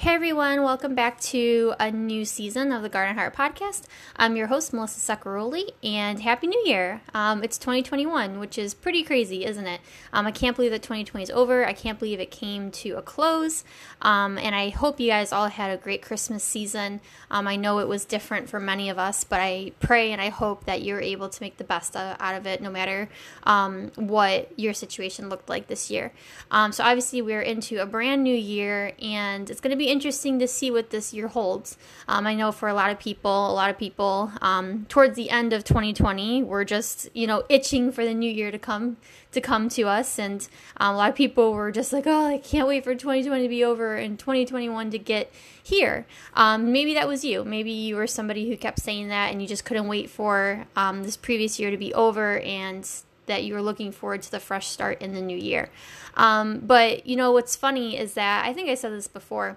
Hey everyone, welcome back to a new season of the Garden Heart Podcast. I'm your host, Melissa Saccaroli, and Happy New Year! Um, it's 2021, which is pretty crazy, isn't it? Um, I can't believe that 2020 is over. I can't believe it came to a close. Um, and I hope you guys all had a great Christmas season. Um, I know it was different for many of us, but I pray and I hope that you're able to make the best out of it no matter um, what your situation looked like this year. Um, so, obviously, we're into a brand new year, and it's going to be interesting to see what this year holds. Um, I know for a lot of people, a lot of people um, towards the end of 2020 were just you know itching for the new year to come to come to us, and um, a lot of people were just like, oh, I can't wait for 2020 to be over and 2021 to get here. Um, maybe that was you. Maybe you were somebody who kept saying that, and you just couldn't wait for um, this previous year to be over and that you were looking forward to the fresh start in the new year. Um, but you know what's funny is that I think I said this before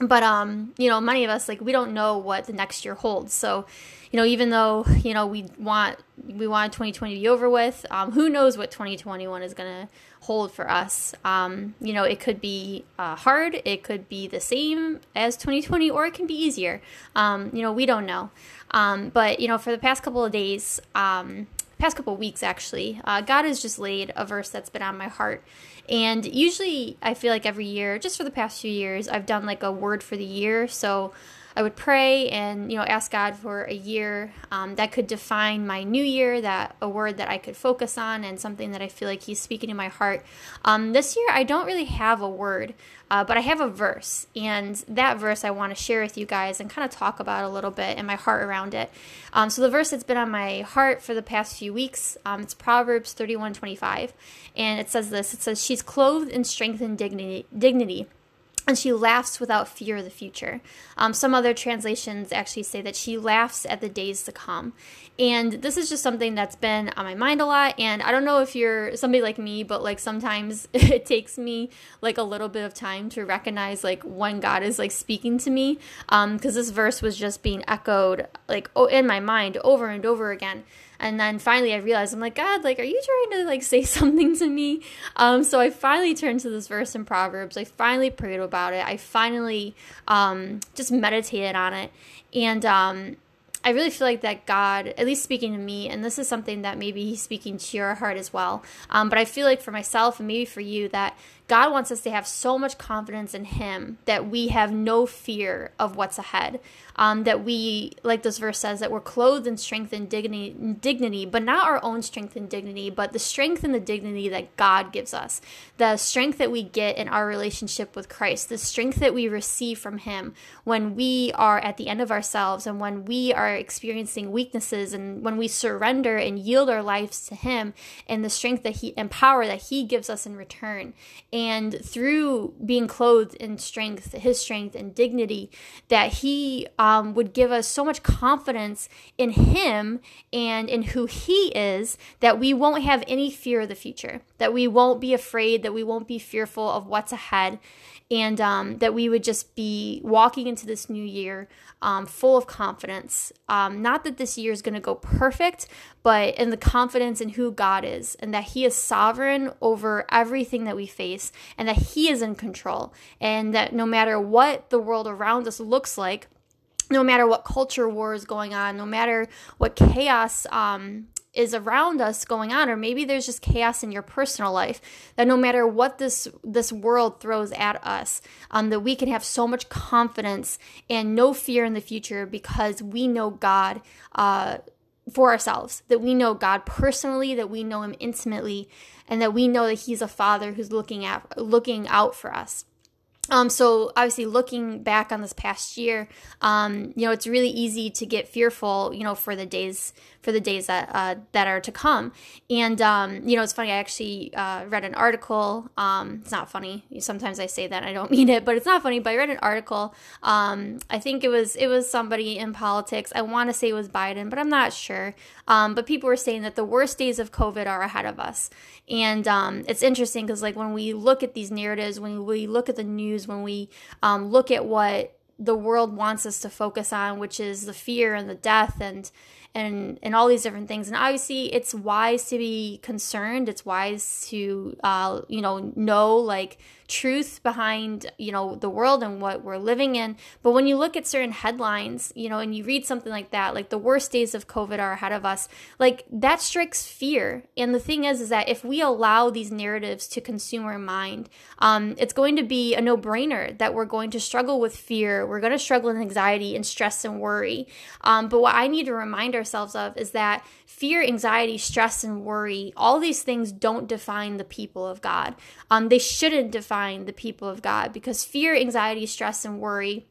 but um you know many of us like we don't know what the next year holds. So you know even though you know we want we want 2020 to be over with um, who knows what 2021 is going to hold for us. Um, you know it could be uh, hard it could be the same as 2020 or it can be easier. Um, you know we don't know. Um, but you know for the past couple of days um, past couple weeks actually uh, god has just laid a verse that's been on my heart and usually, I feel like every year, just for the past few years, I've done like a word for the year. So I would pray and you know ask God for a year um, that could define my new year, that a word that I could focus on, and something that I feel like He's speaking to my heart. Um, this year, I don't really have a word, uh, but I have a verse, and that verse I want to share with you guys and kind of talk about a little bit and my heart around it. Um, so the verse that's been on my heart for the past few weeks, um, it's Proverbs thirty-one twenty-five, and it says this: It says, "She's clothed in strength and dignity." dignity and she laughs without fear of the future. Um, some other translations actually say that she laughs at the days to come. And this is just something that's been on my mind a lot. And I don't know if you're somebody like me, but like sometimes it takes me like a little bit of time to recognize like when God is like speaking to me. Um, because this verse was just being echoed like in my mind over and over again. And then finally I realized I'm like, God, like, are you trying to like say something to me? Um, so I finally turned to this verse in Proverbs. I finally prayed about it. I finally um, just meditated on it. And um, I really feel like that God, at least speaking to me, and this is something that maybe He's speaking to your heart as well. Um, but I feel like for myself and maybe for you, that God wants us to have so much confidence in Him that we have no fear of what's ahead. Um, that we, like this verse says, that we're clothed in strength and dignity, dignity, but not our own strength and dignity, but the strength and the dignity that God gives us. The strength that we get in our relationship with Christ, the strength that we receive from Him when we are at the end of ourselves and when we are experiencing weaknesses and when we surrender and yield our lives to Him and the strength that He and power that He gives us in return and through being clothed in strength, his strength and dignity, that he um, would give us so much confidence in him and in who he is that we won't have any fear of the future, that we won't be afraid, that we won't be fearful of what's ahead, and um, that we would just be walking into this new year um, full of confidence. Um, not that this year is going to go perfect, but in the confidence in who God is and that He is sovereign over everything that we face and that He is in control. And that no matter what the world around us looks like, no matter what culture war is going on, no matter what chaos um, is around us going on or maybe there's just chaos in your personal life that no matter what this this world throws at us um, that we can have so much confidence and no fear in the future because we know god uh, for ourselves that we know god personally that we know him intimately and that we know that he's a father who's looking at looking out for us um, so obviously looking back on this past year, um, you know, it's really easy to get fearful, you know, for the days for the days that uh, that are to come. And um, you know, it's funny. I actually uh, read an article. Um, it's not funny. Sometimes I say that I don't mean it, but it's not funny. But I read an article. Um, I think it was it was somebody in politics. I want to say it was Biden, but I'm not sure. Um, but people were saying that the worst days of COVID are ahead of us, and it's interesting because like when we look at these narratives, when we look at the news news, when we um, look at what the world wants us to focus on, which is the fear and the death and and and all these different things. And obviously it's wise to be concerned. It's wise to uh, you know know like truth behind you know the world and what we're living in. But when you look at certain headlines you know and you read something like that like the worst days of covid are ahead of us like that strikes fear. And the thing is is that if we allow these narratives to consume our mind um, it's going to be a no-brainer that we're going to struggle with fear we're going to struggle with anxiety and stress and worry. Um, but what i need to remind ourselves of is that fear anxiety stress and worry all these things don't define the people of god um, they shouldn't define the people of God because fear, anxiety, stress, and worry,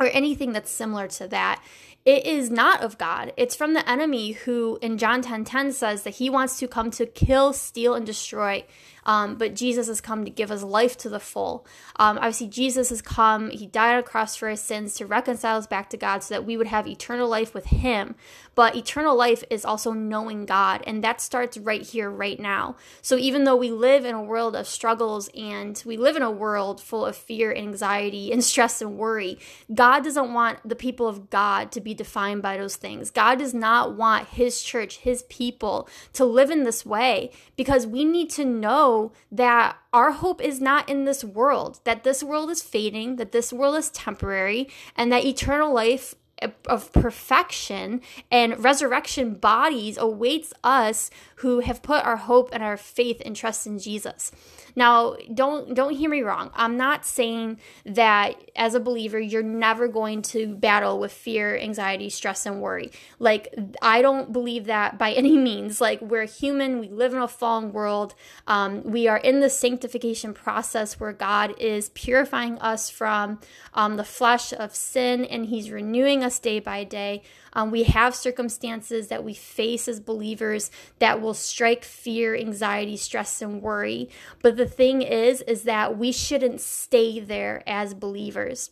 or anything that's similar to that, it is not of God. It's from the enemy who in John 10 10 says that he wants to come to kill, steal, and destroy. Um, but Jesus has come to give us life to the full. Um, obviously, Jesus has come, He died on a cross for our sins to reconcile us back to God so that we would have eternal life with Him. But eternal life is also knowing God, and that starts right here, right now. So even though we live in a world of struggles and we live in a world full of fear, and anxiety, and stress and worry, God doesn't want the people of God to be defined by those things. God does not want His church, His people to live in this way because we need to know that our hope is not in this world, that this world is fading, that this world is temporary, and that eternal life of perfection and resurrection bodies awaits us who have put our hope and our faith and trust in Jesus. Now, don't don't hear me wrong. I'm not saying that as a believer you're never going to battle with fear, anxiety, stress and worry. Like I don't believe that by any means. Like we're human, we live in a fallen world. Um, we are in the sanctification process where God is purifying us from um, the flesh of sin and he's renewing us day by day. Um, we have circumstances that we face as believers that will strike fear, anxiety, stress, and worry. But the thing is, is that we shouldn't stay there as believers.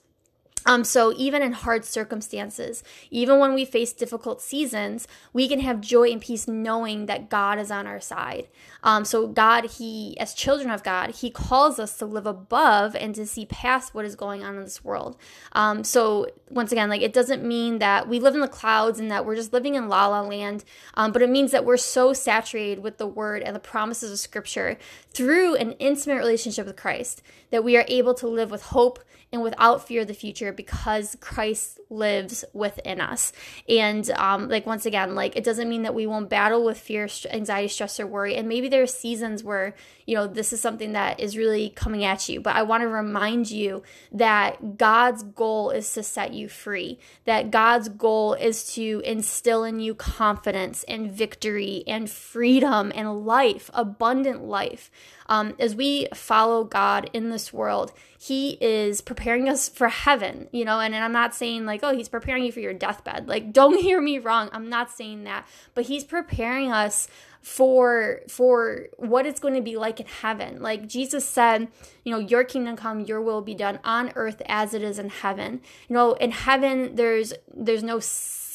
Um, so even in hard circumstances, even when we face difficult seasons, we can have joy and peace knowing that God is on our side. Um, so God, He, as children of God, He calls us to live above and to see past what is going on in this world. Um, so once again, like it doesn't mean that we live in the clouds and that we're just living in la la land, um, but it means that we're so saturated with the Word and the promises of Scripture through an intimate relationship with Christ that we are able to live with hope and without fear of the future because Christ lives within us. And um, like once again, like it doesn't mean that we won't battle with fear, anxiety, stress, or worry. And maybe there are seasons where you know this is something that is really coming at you. But I want to remind you that God's goal is to set you free. That God's goal is to instill in you confidence and victory and freedom and life, abundant life. Um, as we follow God in this world, He is preparing us for heaven, you know. And, and I'm not saying like, oh, He's preparing you for your deathbed. Like, don't hear me wrong. I'm not saying that. But He's preparing us for for what it's going to be like in heaven. Like Jesus said, you know, your kingdom come, your will be done on earth as it is in heaven. You know, in heaven there's there's no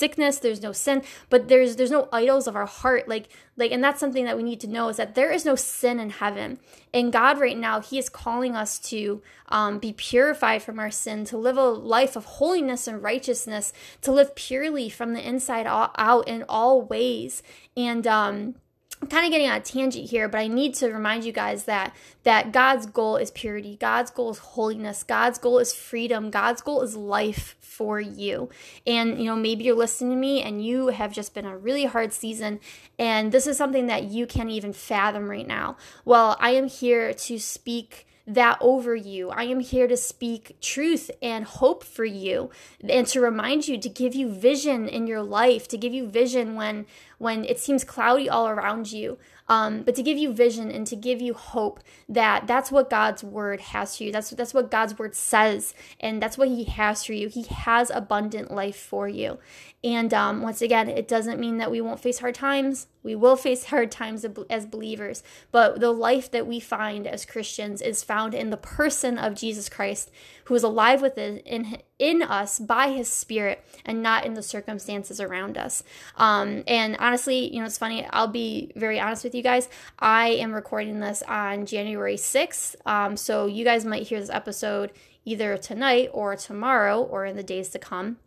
sickness, there's no sin, but there's there's no idols of our heart. Like like and that's something that we need to know is that there is no sin in heaven. And God right now, He is calling us to um, be purified from our sin, to live a life of holiness and righteousness, to live purely from the inside out in all ways. And um I'm kind of getting on a tangent here, but I need to remind you guys that that God's goal is purity. God's goal is holiness. God's goal is freedom. God's goal is life for you. And you know, maybe you're listening to me and you have just been a really hard season and this is something that you can't even fathom right now. Well, I am here to speak that over you. I am here to speak truth and hope for you and to remind you to give you vision in your life, to give you vision when when it seems cloudy all around you. Um, but to give you vision and to give you hope that that's what God's word has for you. That's that's what God's word says, and that's what He has for you. He has abundant life for you. And um, once again, it doesn't mean that we won't face hard times. We will face hard times as believers, but the life that we find as Christians is found in the person of Jesus Christ, who is alive within in, in us by His Spirit, and not in the circumstances around us. Um, and honestly, you know, it's funny. I'll be very honest with you guys. I am recording this on January sixth, um, so you guys might hear this episode either tonight or tomorrow or in the days to come.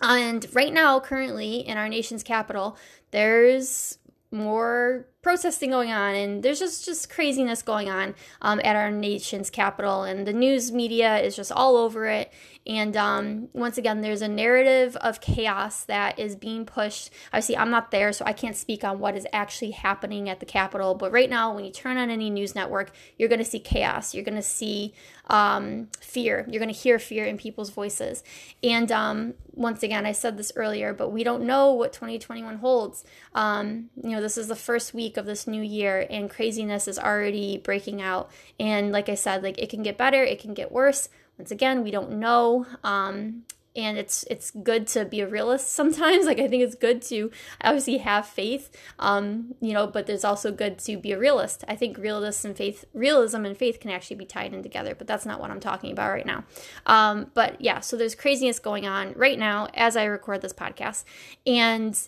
And right now, currently in our nation's capital, there's more protesting going on and there's just just craziness going on um, at our nation's capital and the news media is just all over it and um, once again there's a narrative of chaos that is being pushed. Obviously i'm not there so i can't speak on what is actually happening at the capitol. But right now when you turn on any news network you're going to see chaos. You're going to see um, fear. You're going to hear fear in people's voices. And um, once again i said this earlier but we don't know what 2021 holds. Um, you know this is the first week of this new year and craziness is already breaking out. And like i said like it can get better it can get worse once again we don't know um, and it's it's good to be a realist sometimes. Like i think it's good to obviously have faith um, you know but there's also good to be a realist. I think realism and faith realism and faith can actually be tied in together but that's not what i'm talking about right now. Um, but yeah so there's craziness going on right now as i record this podcast. And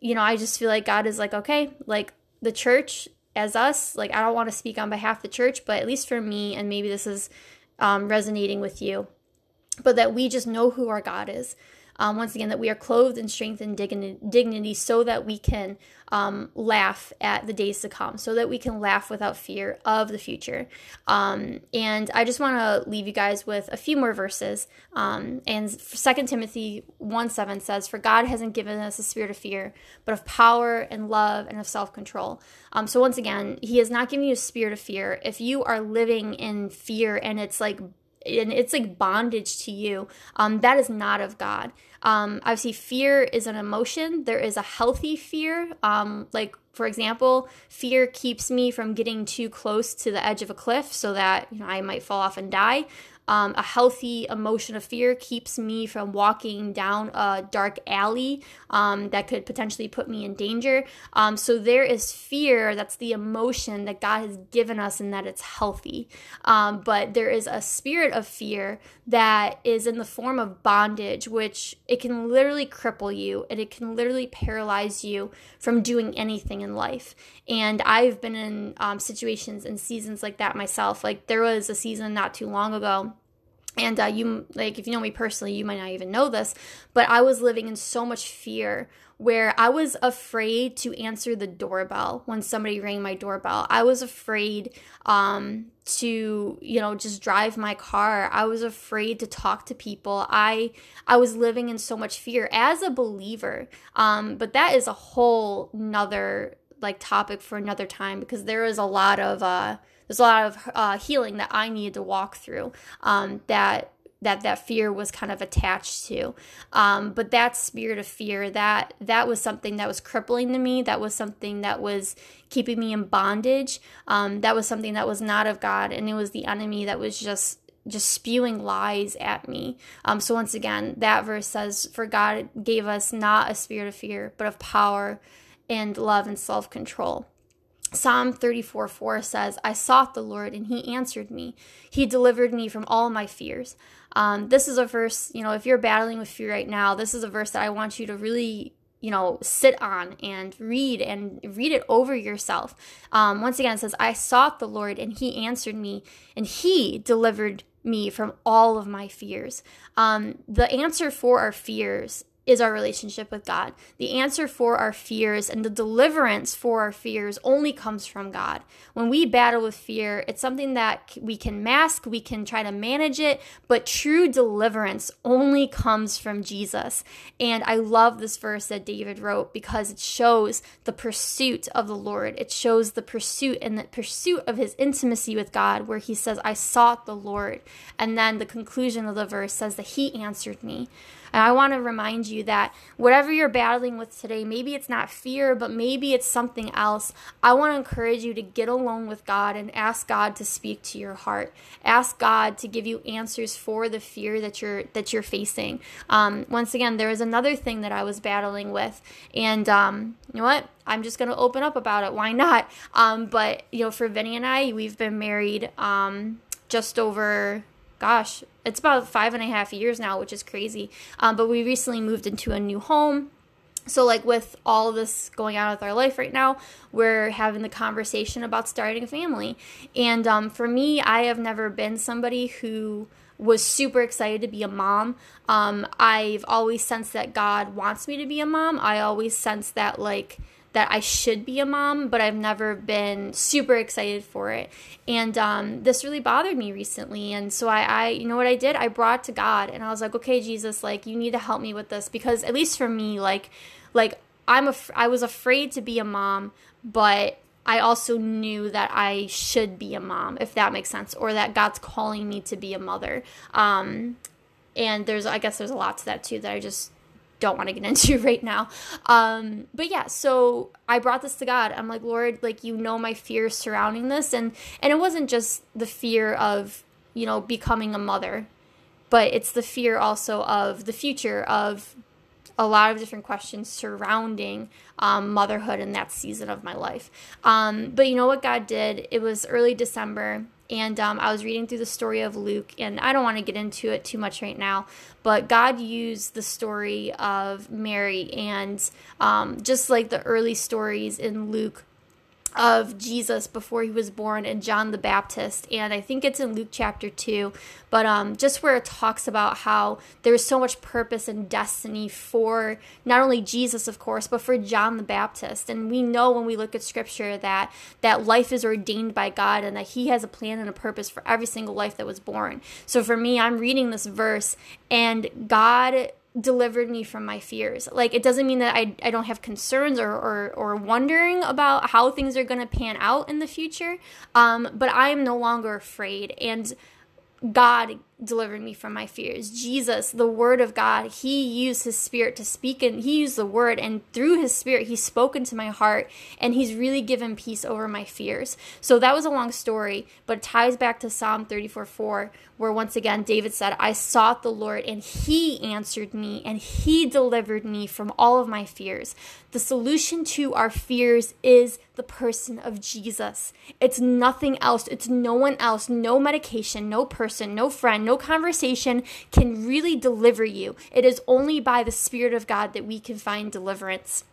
you know i just feel like god is like okay like the church as us, like I don't want to speak on behalf of the church, but at least for me, and maybe this is um, resonating with you, but that we just know who our God is um, once again, that we are clothed in strength and dignity so that we can um, laugh at the days to come, so that we can laugh without fear of the future. Um, and I just want to leave you guys with a few more verses. Um, and 2 Timothy 1 7 says, For God hasn't given us a spirit of fear, but of power and love and of self control. Um, so, once again, He has not given you a spirit of fear. If you are living in fear and it's like and it's like bondage to you, um, that is not of God. Um, obviously, fear is an emotion. There is a healthy fear. Um, like, for example, fear keeps me from getting too close to the edge of a cliff so that you know, I might fall off and die. Um, a healthy emotion of fear keeps me from walking down a dark alley um, that could potentially put me in danger. Um, so there is fear. That's the emotion that God has given us and that it's healthy. Um, but there is a spirit of fear that is in the form of bondage, which it can literally cripple you and it can literally paralyze you from doing anything in life. And I've been in um, situations and seasons like that myself. Like there was a season not too long ago and uh, you like if you know me personally you might not even know this but i was living in so much fear where i was afraid to answer the doorbell when somebody rang my doorbell. I was afraid um, to you know just drive my car. I was afraid to talk to people. I i was living in so much fear as a believer. Um, but that is a whole nother like topic for another time because there is a lot of uh there's a lot of uh, healing that I needed to walk through um, that that that fear was kind of attached to um, but that spirit of fear that that was something that was crippling to me that was something that was keeping me in bondage um, that was something that was not of god and it was the enemy that was just just spewing lies at me. Um, so once again, that verse says, "For God gave us not a spirit of fear, but of power and love and self control." Psalm 34 4 says, I sought the Lord and he answered me. He delivered me from all my fears. Um, this is a verse, you know, if you're battling with fear right now, this is a verse that I want you to really, you know, sit on and read and read it over yourself. Um, once again, it says, I sought the Lord and he answered me and he delivered me from all of my fears. Um, the answer for our fears is our relationship with God. The answer for our fears and the deliverance for our fears only comes from God. When we battle with fear, it's something that we can mask, we can try to manage it, but true deliverance only comes from Jesus. And I love this verse that David wrote because it shows the pursuit of the Lord. It shows the pursuit and the pursuit of his intimacy with God, where he says, I sought the Lord. And then the conclusion of the verse says that he answered me. And I want to remind you that whatever you're battling with today, maybe it's not fear, but maybe it's something else. I want to encourage you to get alone with God and ask God to speak to your heart. Ask God to give you answers for the fear that you're that you're facing. Um, once again, there is another thing that I was battling with, and um, you know what? I'm just gonna open up about it. Why not? Um, but you know, for Vinny and I, we've been married um, just over gosh, it's about five and a half years now, which is crazy. Um, but we recently moved into a new home. So, like, with all this going on with our life right now, we're having the conversation about starting a family. And um, for me, I have never been somebody who was super excited to be a mom. Um, I've always sensed that God wants me to be a mom. I always sense that like that I should be a mom, but I've never been super excited for it. And um, this really bothered me recently. And so I, I, you know what I did? I brought to God and I was like, okay, Jesus, like you need to help me with this because at least for me, like, like I'm a, I was afraid to be a mom, but I also knew that I should be a mom, if that makes sense, or that God's calling me to be a mother. Um, and there's, I guess, there's a lot to that too that I just don't want to get into right now. Um, but yeah, so I brought this to God. I'm like, Lord, like you know my fears surrounding this, and and it wasn't just the fear of you know becoming a mother, but it's the fear also of the future of a lot of different questions surrounding um, motherhood in that season of my life. Um, but you know what God did? It was early December, and um, I was reading through the story of Luke, and I don't want to get into it too much right now, but God used the story of Mary and um, just like the early stories in Luke of Jesus before he was born and John the Baptist. And I think it's in Luke chapter 2, but um, just where it talks about how there's so much purpose and destiny for not only Jesus, of course, but for John the Baptist. And we know when we look at scripture that that life is ordained by God and that he has a plan and a purpose for every single life that was born. So for me, I'm reading this verse and God delivered me from my fears. Like it doesn't mean that I, I don't have concerns or, or, or wondering about how things are going to pan out in the future. Um, but I am no longer afraid. And God delivered me from my fears. Jesus, the Word of God, He used His Spirit to speak, and He used the Word, and through His Spirit, He spoke into my heart, and He's really given peace over my fears. So that was a long story, but it ties back to Psalm 34 4, where once again David said, I sought the Lord, and He answered me, and He delivered me from all of my fears. The solution to our fears is the person of Jesus. It's nothing else, it's no one else, no medication, no person, no friend, no no conversation can really deliver you. It is only by the Spirit of God that we can find deliverance.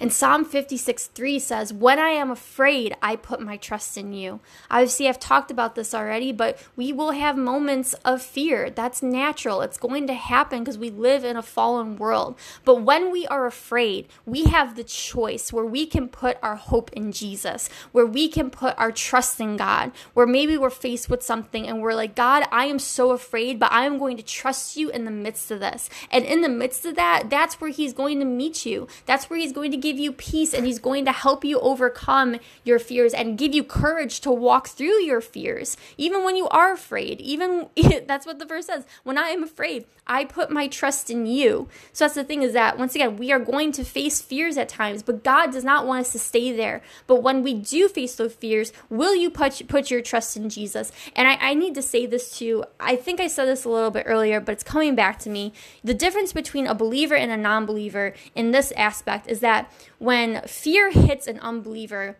And Psalm 56 3 says, When I am afraid, I put my trust in you. Obviously, I've talked about this already, but we will have moments of fear. That's natural. It's going to happen because we live in a fallen world. But when we are afraid, we have the choice where we can put our hope in Jesus, where we can put our trust in God, where maybe we're faced with something and we're like, God, I am so afraid, but I am going to trust you in the midst of this. And in the midst of that, that's where He's going to meet you. That's where He's going to give give you peace and He's going to help you overcome your fears and give you courage to walk through your fears, even when you are afraid. Even that's what the verse says. When I am afraid, I put my trust in you. So that's the thing is that once again, we are going to face fears at times, but God does not want us to stay there. But when we do face those fears, will you put, put your trust in Jesus? And I, I need to say this too. I think I said this a little bit earlier, but it's coming back to me. The difference between a believer and a non believer in this aspect is that when fear hits an unbeliever,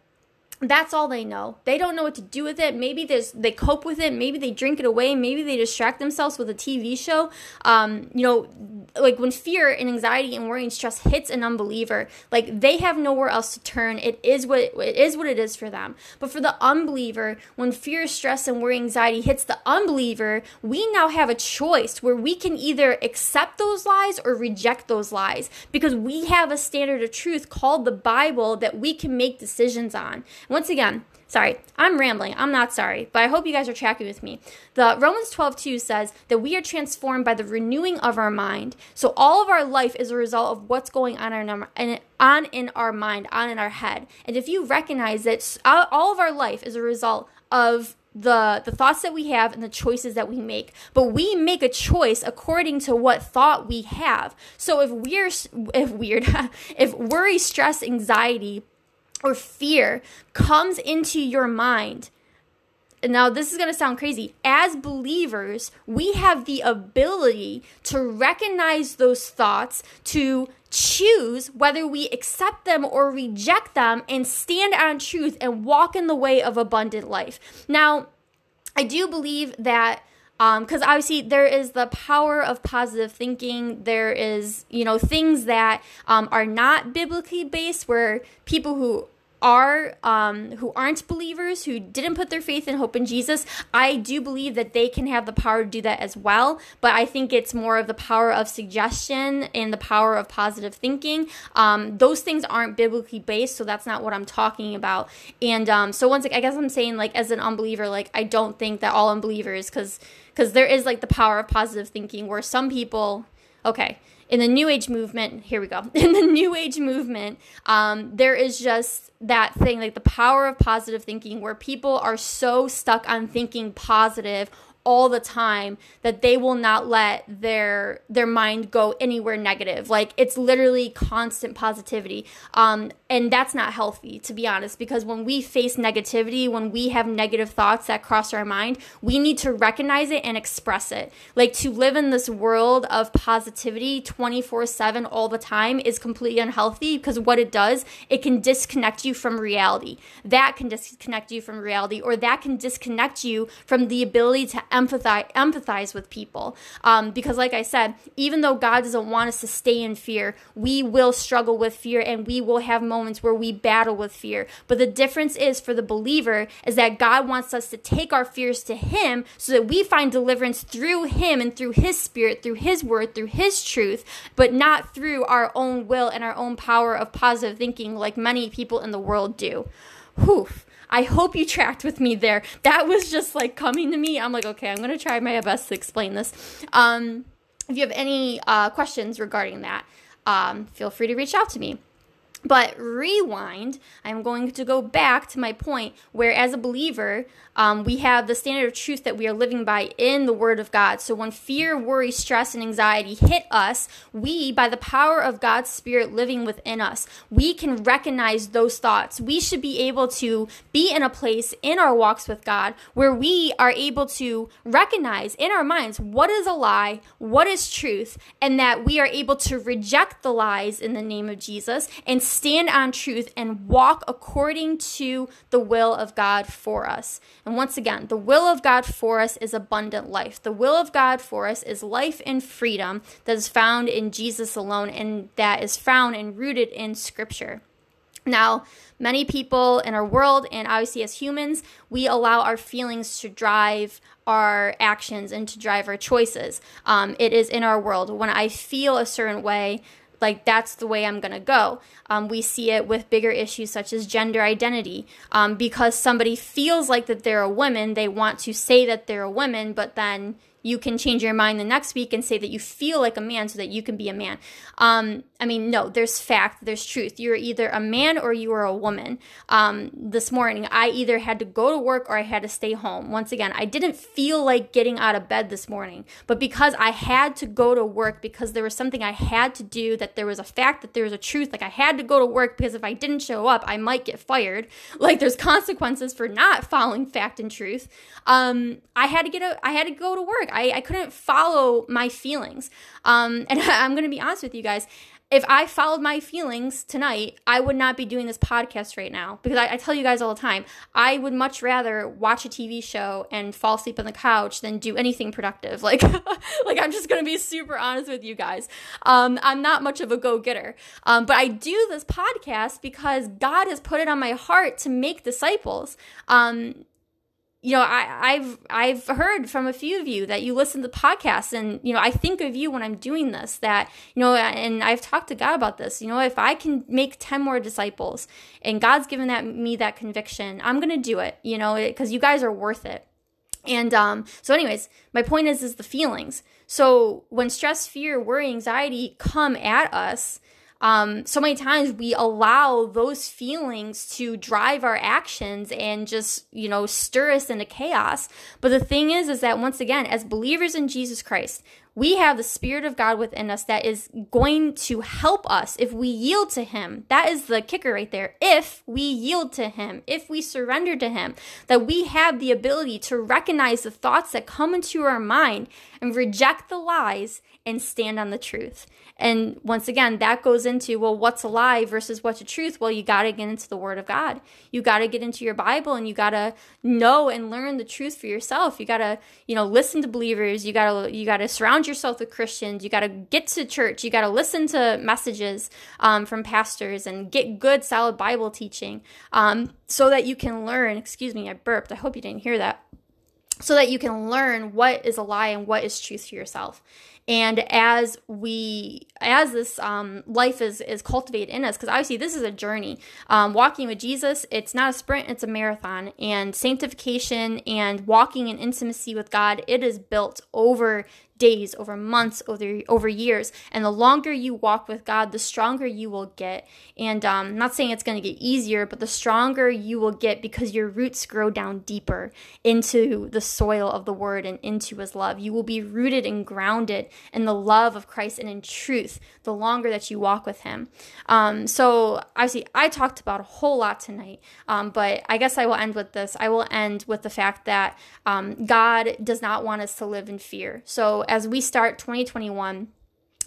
that's all they know. They don't know what to do with it. Maybe they cope with it. Maybe they drink it away. Maybe they distract themselves with a TV show. Um, you know, like when fear and anxiety and worry and stress hits an unbeliever, like they have nowhere else to turn. It is what it is what it is for them. But for the unbeliever, when fear, stress, and worry, anxiety hits the unbeliever, we now have a choice where we can either accept those lies or reject those lies because we have a standard of truth called the Bible that we can make decisions on. Once again, sorry, I'm rambling. I'm not sorry, but I hope you guys are tracking with me. The Romans 12 2 says that we are transformed by the renewing of our mind. So all of our life is a result of what's going on in our, on in our mind, on in our head. And if you recognize that all of our life is a result of the the thoughts that we have and the choices that we make but we make a choice according to what thought we have so if we're if weird if worry stress anxiety or fear comes into your mind, now this is going to sound crazy. As believers, we have the ability to recognize those thoughts, to choose whether we accept them or reject them, and stand on truth and walk in the way of abundant life. Now, I do believe that because um, obviously there is the power of positive thinking there is you know things that um, are not biblically based where people who are um, who aren't believers, who didn't put their faith and hope in Jesus, I do believe that they can have the power to do that as well. But I think it's more of the power of suggestion and the power of positive thinking. Um, those things aren't biblically based, so that's not what I'm talking about. And um, so once again, I guess I'm saying like as an unbeliever, like I don't think that all unbelievers, because because there is like the power of positive thinking where some people, okay in the new age movement here we go. In the new age movement um, there is just that thing like the power of positive thinking where people are so stuck on thinking positive all the time that they will not let their their mind go anywhere negative. Like it's literally constant positivity. Um and that's not healthy to be honest because when we face negativity when we have negative thoughts that cross our mind we need to recognize it and express it. Like to live in this world of positivity 24/7 all the time is completely unhealthy because what it does it can disconnect you from reality. That can disconnect you from reality or that can disconnect you from the ability to empathize empathize with people. Um, because like i said even though god doesn't want us to stay in fear we will struggle with fear and we will have moments where we battle with fear. But the difference is for the believer is that god wants us to take our fears to him so that we find deliverance through him and through his spirit through his word through his truth but not through our own will and our own power of positive thinking like many people in the world do. Whew. I hope you tracked with me there. That was just like coming to me. I'm like, okay, I'm going to try my best to explain this. Um, if you have any uh, questions regarding that, um, feel free to reach out to me. But rewind, I'm going to go back to my point where, as a believer, um, we have the standard of truth that we are living by in the Word of God. So when fear, worry, stress, and anxiety hit us, we, by the power of God's Spirit living within us, we can recognize those thoughts. We should be able to be in a place in our walks with God where we are able to recognize in our minds what is a lie, what is truth, and that we are able to reject the lies in the name of Jesus and stand on truth and walk according to the will of God for us. And once again, the will of God for us is abundant life. The will of God for us is life and freedom that is found in Jesus alone and that is found and rooted in Scripture. Now, many people in our world, and obviously as humans, we allow our feelings to drive our actions and to drive our choices. Um, it is in our world. When I feel a certain way, like that's the way I'm going to go. Um, we see it with bigger issues such as gender identity. Um, because somebody feels like that they're a woman, they want to say that they're a woman, but then you can change your mind the next week and say that you feel like a man so that you can be a man. Um, I mean, no, there's fact, there's truth. You're either a man or you are a woman. Um, this morning, I either had to go to work or I had to stay home. Once again, I didn't feel like getting out of bed this morning, but because I had to go to work, because there was something I had to do, that there was a fact, that there was a truth, like I had to go to work because if I didn't show up, I might get fired. Like there's consequences for not following fact and truth. Um, I had to get a, I had to go to work. I, I couldn't follow my feelings. Um, and I'm going to be honest with you guys. If I followed my feelings tonight, I would not be doing this podcast right now because I, I tell you guys all the time, I would much rather watch a TV show and fall asleep on the couch than do anything productive. Like, like I'm just gonna be super honest with you guys. Um, I'm not much of a go getter, um, but I do this podcast because God has put it on my heart to make disciples. Um, you know, I, have I've heard from a few of you that you listen to podcasts, and you know, I think of you when I'm doing this. That you know, and I've talked to God about this. You know, if I can make ten more disciples, and God's given that me that conviction, I'm gonna do it. You know, because you guys are worth it. And um, so, anyways, my point is, is the feelings. So when stress, fear, worry, anxiety come at us, um, so many times we allow those feelings to drive our actions and just you know stir us into chaos but the thing is is that once again as believers in jesus christ we have the Spirit of God within us that is going to help us if we yield to Him. That is the kicker right there. If we yield to Him, if we surrender to Him, that we have the ability to recognize the thoughts that come into our mind and reject the lies and stand on the truth. And once again, that goes into well, what's a lie versus what's a truth? Well, you got to get into the Word of God. You got to get into your Bible and you got to know and learn the truth for yourself. You got to, you know, listen to believers. You got to, you got to surround yourself with Christians. You got to get to church. You got to listen to messages um, from pastors and get good, solid Bible teaching um, so that you can learn. Excuse me, I burped. I hope you didn't hear that so that you can learn what is a lie and what is truth for yourself. And as we as this um, life is is cultivated in us because obviously this is a journey. Um, walking with jesus it's not a sprint it's a marathon. And sanctification and walking in intimacy with god it is built over days, over months, over over years. And the longer you walk with God, the stronger you will get. And um, I'm not saying it's going to get easier, but the stronger you will get because your roots grow down deeper into the soil of the Word and into His love. You will be rooted and grounded in the love of Christ and in truth the longer that you walk with Him. Um, so obviously, I talked about a whole lot tonight, um, but I guess I will end with this. I will end with the fact that um, God does not want us to live in fear. So as we start 2021,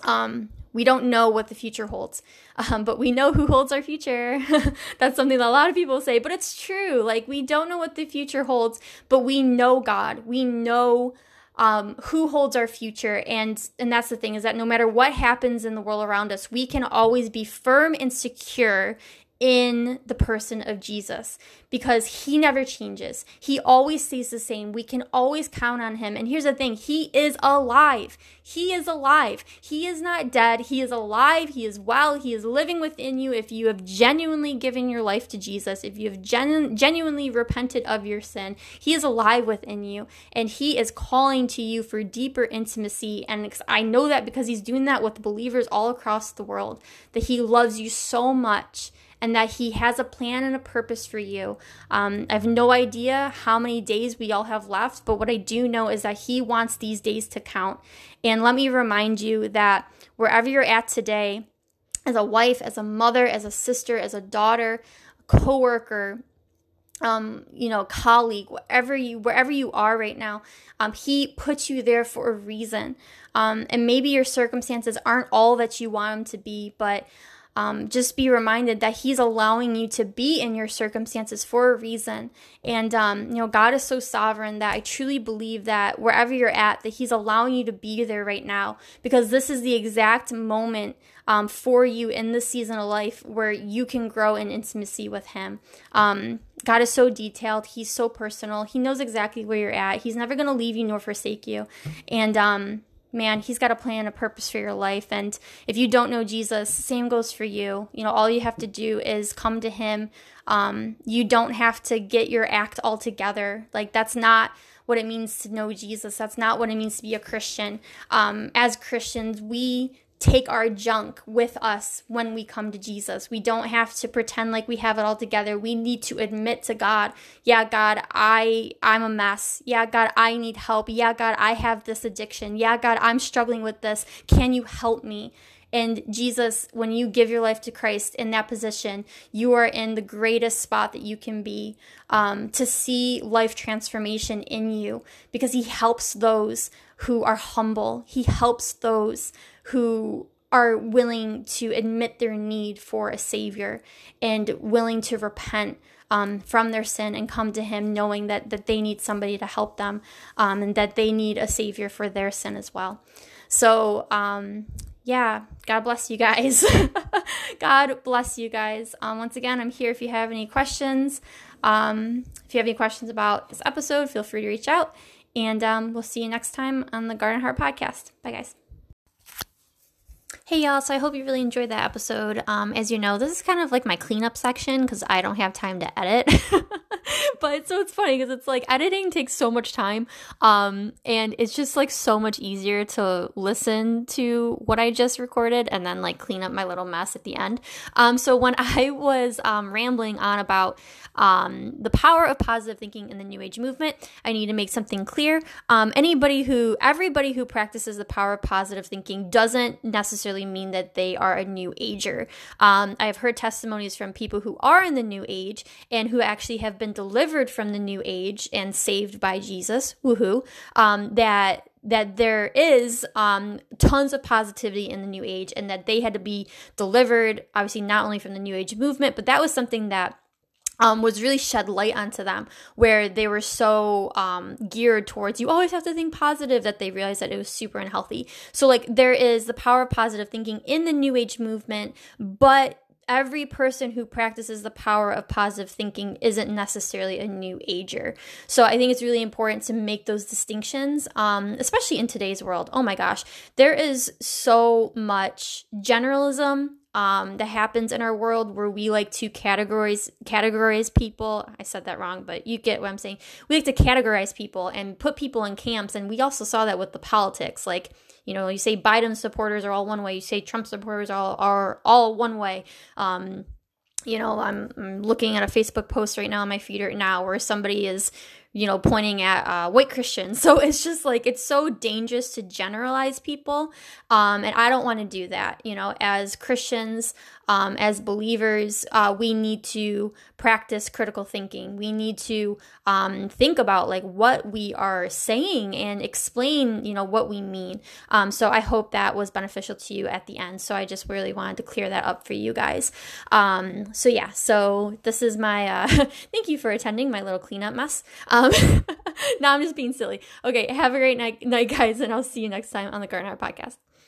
um, we don't know what the future holds, um, but we know who holds our future. That's something that a lot of people say, but it's true. Like, we don't know what the future holds, but we know God. We know um, who holds our future and and that's the thing is that no matter what happens in the world around us we can always be firm and secure in the person of Jesus because he never changes. He always stays the same. We can always count on him. And here's the thing He is alive. He is alive. He is not dead. He is alive. He is well. He is living within you. If you have genuinely given your life to Jesus, if you have genu- genuinely repented of your sin, He is alive within you. And He is calling to you for deeper intimacy. And I know that because He's doing that with believers all across the world, that He loves you so much and that He has a plan and a purpose for you. Um, I have no idea how many days we all have left, but what I do know is that He wants these days to count. And let me remind you that wherever you're at today, as a wife, as a mother, as a sister, as a daughter, a coworker, um, you know, colleague, wherever you wherever you are right now, um, he puts you there for a reason. Um, and maybe your circumstances aren't all that you want them to be, but um, just be reminded that He's allowing you to be in your circumstances for a reason. And, um, you know, God is so sovereign that I truly believe that wherever you're at, that He's allowing you to be there right now because this is the exact moment um, for you in this season of life where you can grow in intimacy with Him. Um, God is so detailed. He's so personal. He knows exactly where you're at. He's never going to leave you nor forsake you. And, um, man, he's got a plan, a purpose for your life. And if you don't know Jesus, same goes for you. You know, all you have to do is come to him. Um, you don't have to get your act all together. Like, that's not what it means to know Jesus. That's not what it means to be a Christian. Um, as Christians, we take our junk with us when we come to Jesus. We don't have to pretend like we have it all together. We need to admit to God, yeah, God, I I'm a mess. Yeah, God, I need help. Yeah, God, I have this addiction. Yeah, God, I'm struggling with this. Can you help me? And Jesus, when you give your life to Christ in that position, you are in the greatest spot that you can be um, to see life transformation in you because He helps those who are humble. He helps those who are willing to admit their need for a savior and willing to repent um, from their sin and come to him knowing that, that they need somebody to help them um, and that they need a savior for their sin as well. So um, yeah god bless you guys. God bless you guys. Um, once again i'm here if you have any questions. Um, if you have any questions about this episode feel free to reach out and um, we'll see you next time on the garden heart podcast. Bye guys Hey y'all, so I hope you really enjoyed that episode. Um, as you know, this is kind of like my cleanup section because I don't have time to edit. but so it's funny because it's like editing takes so much time. Um, and it's just like so much easier to listen to what I just recorded and then like clean up my little mess at the end. Um, so when I was um, rambling on about um, the power of positive thinking in the New Age movement, I need to make something clear. Um, anybody who, everybody who practices the power of positive thinking doesn't necessarily mean that they are a new ager. Um, I've heard testimonies from people who are in the new age and who actually have been delivered from the new age and saved by Jesus, woohoo, um, that that there is um, tons of positivity in the new age and that they had to be delivered obviously not only from the new age movement but that was something that um, was really shed light onto them where they were so um, geared towards you always have to think positive that they realized that it was super unhealthy so like there is the power of positive thinking in the new age movement but every person who practices the power of positive thinking isn't necessarily a new ager. So I think it's really important to make those distinctions, um, especially in today's world. Oh my gosh, there is so much generalism um, that happens in our world where we like to categorize categorize people. I said that wrong, but you get what I'm saying. We like to categorize people and put people in camps, and we also saw that with the politics. Like you know, you say Biden supporters are all one way, you say Trump supporters are all, are all one way. Um, you know, I'm, I'm looking at a Facebook post right now on my feed right now where somebody is you know, pointing at uh, white Christians. So it's just like it's so dangerous to generalize people, um, and I don't want to do that. You know, as Christians, um, as believers, uh, we need to practice critical thinking. We need to um, think about like what we are saying and explain, you know, what we mean. Um, so I hope that was beneficial to you at the end. So I just really wanted to clear that up for you guys. Um, so yeah, so this is my uh, thank you for attending my little cleanup mess. Um, now I'm just being silly. Okay, have a great night, night, guys, and I'll see you next time on the Garden Heart Podcast.